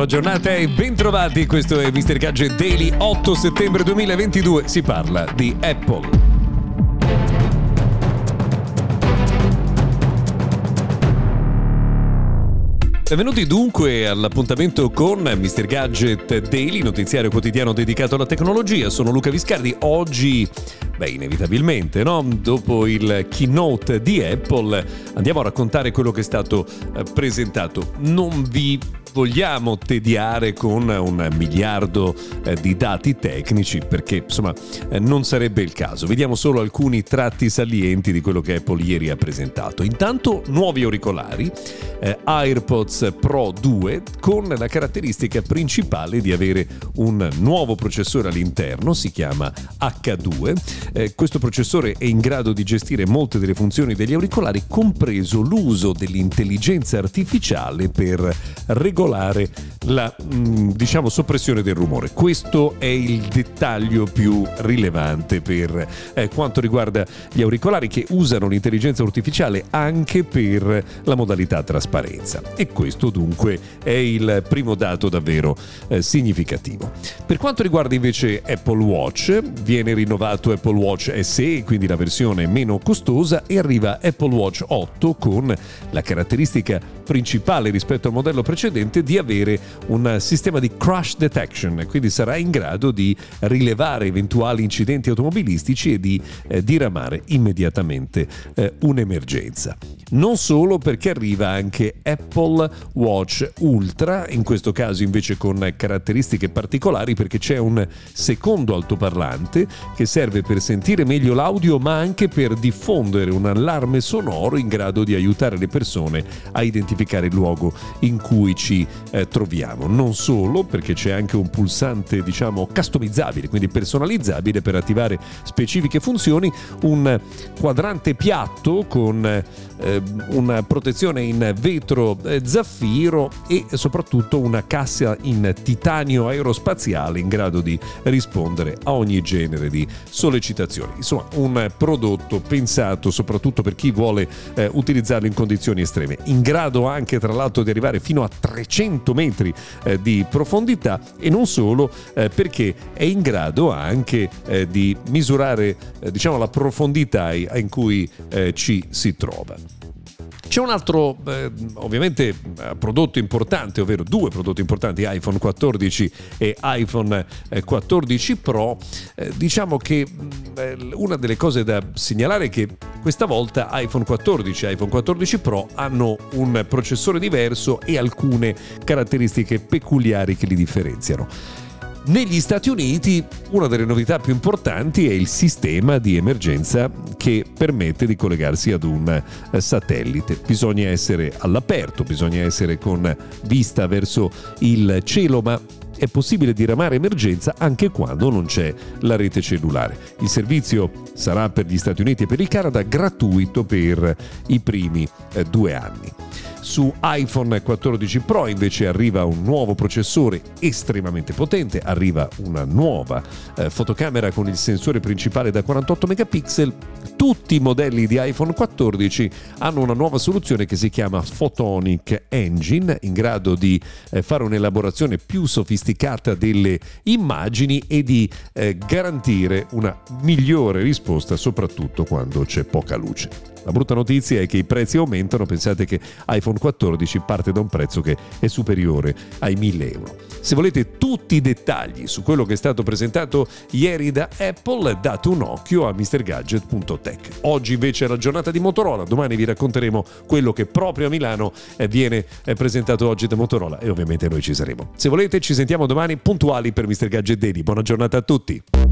Buona giornata e bentrovati, questo è Mr. Gadget Daily 8 settembre 2022, si parla di Apple. Benvenuti dunque all'appuntamento con Mr. Gadget Daily, notiziario quotidiano dedicato alla tecnologia. Sono Luca Viscardi. Oggi, beh, inevitabilmente, no? Dopo il keynote di Apple, andiamo a raccontare quello che è stato eh, presentato. Non vi vogliamo tediare con un miliardo eh, di dati tecnici perché insomma eh, non sarebbe il caso. Vediamo solo alcuni tratti salienti di quello che Apple ieri ha presentato. Intanto nuovi auricolari eh, AirPods Pro 2 con la caratteristica principale di avere un nuovo processore all'interno, si chiama H2. Eh, questo processore è in grado di gestire molte delle funzioni degli auricolari, compreso l'uso dell'intelligenza artificiale per regolare regolare la mm, diciamo soppressione del rumore. Questo è il dettaglio più rilevante per eh, quanto riguarda gli auricolari che usano l'intelligenza artificiale anche per la modalità trasparenza. E questo dunque è il primo dato davvero eh, significativo. Per quanto riguarda invece Apple Watch, viene rinnovato Apple Watch SE, quindi la versione meno costosa, e arriva Apple Watch 8 con la caratteristica principale rispetto al modello precedente consente di avere un sistema di crash detection, quindi sarà in grado di rilevare eventuali incidenti automobilistici e di eh, diramare immediatamente eh, un'emergenza. Non solo perché arriva anche Apple Watch Ultra, in questo caso invece con caratteristiche particolari perché c'è un secondo altoparlante che serve per sentire meglio l'audio ma anche per diffondere un allarme sonoro in grado di aiutare le persone a identificare il luogo in cui ci eh, troviamo. Non solo, perché c'è anche un pulsante, diciamo, customizzabile, quindi personalizzabile per attivare specifiche funzioni, un quadrante piatto con eh, una protezione in vetro eh, zaffiro e soprattutto una cassa in titanio aerospaziale in grado di rispondere a ogni genere di sollecitazioni. Insomma, un prodotto pensato soprattutto per chi vuole eh, utilizzarlo in condizioni estreme, in grado anche tra l'altro di arrivare fino a 300 metri eh, di profondità e non solo eh, perché è in grado anche eh, di misurare diciamo la profondità in cui ci si trova. C'è un altro, eh, ovviamente, prodotto importante, ovvero due prodotti importanti, iPhone 14 e iPhone 14 eh, Pro. Eh, diciamo che eh, una delle cose da segnalare è che questa volta iPhone 14 e iPhone 14 Pro hanno un processore diverso e alcune caratteristiche peculiari che li differenziano. Negli Stati Uniti una delle novità più importanti è il sistema di emergenza che permette di collegarsi ad un eh, satellite. Bisogna essere all'aperto, bisogna essere con vista verso il cielo, ma è possibile diramare emergenza anche quando non c'è la rete cellulare. Il servizio sarà per gli Stati Uniti e per il Canada gratuito per i primi eh, due anni. Su iPhone 14 Pro invece arriva un nuovo processore estremamente potente, arriva una nuova eh, fotocamera con il sensore principale da 48 megapixel. Tutti i modelli di iPhone 14 hanno una nuova soluzione che si chiama Photonic Engine, in grado di eh, fare un'elaborazione più sofisticata delle immagini e di eh, garantire una migliore risposta soprattutto quando c'è poca luce. La brutta notizia è che i prezzi aumentano, pensate che iPhone 14 parte da un prezzo che è superiore ai 1000 euro. Se volete tutti i dettagli su quello che è stato presentato ieri da Apple, date un occhio a mrgadget.tech. Oggi invece è la giornata di Motorola, domani vi racconteremo quello che proprio a Milano eh, viene eh, presentato oggi da Motorola e ovviamente noi ci saremo. Se volete ci sentiamo domani puntuali per Mr. Gadget Daily. Buona giornata a tutti!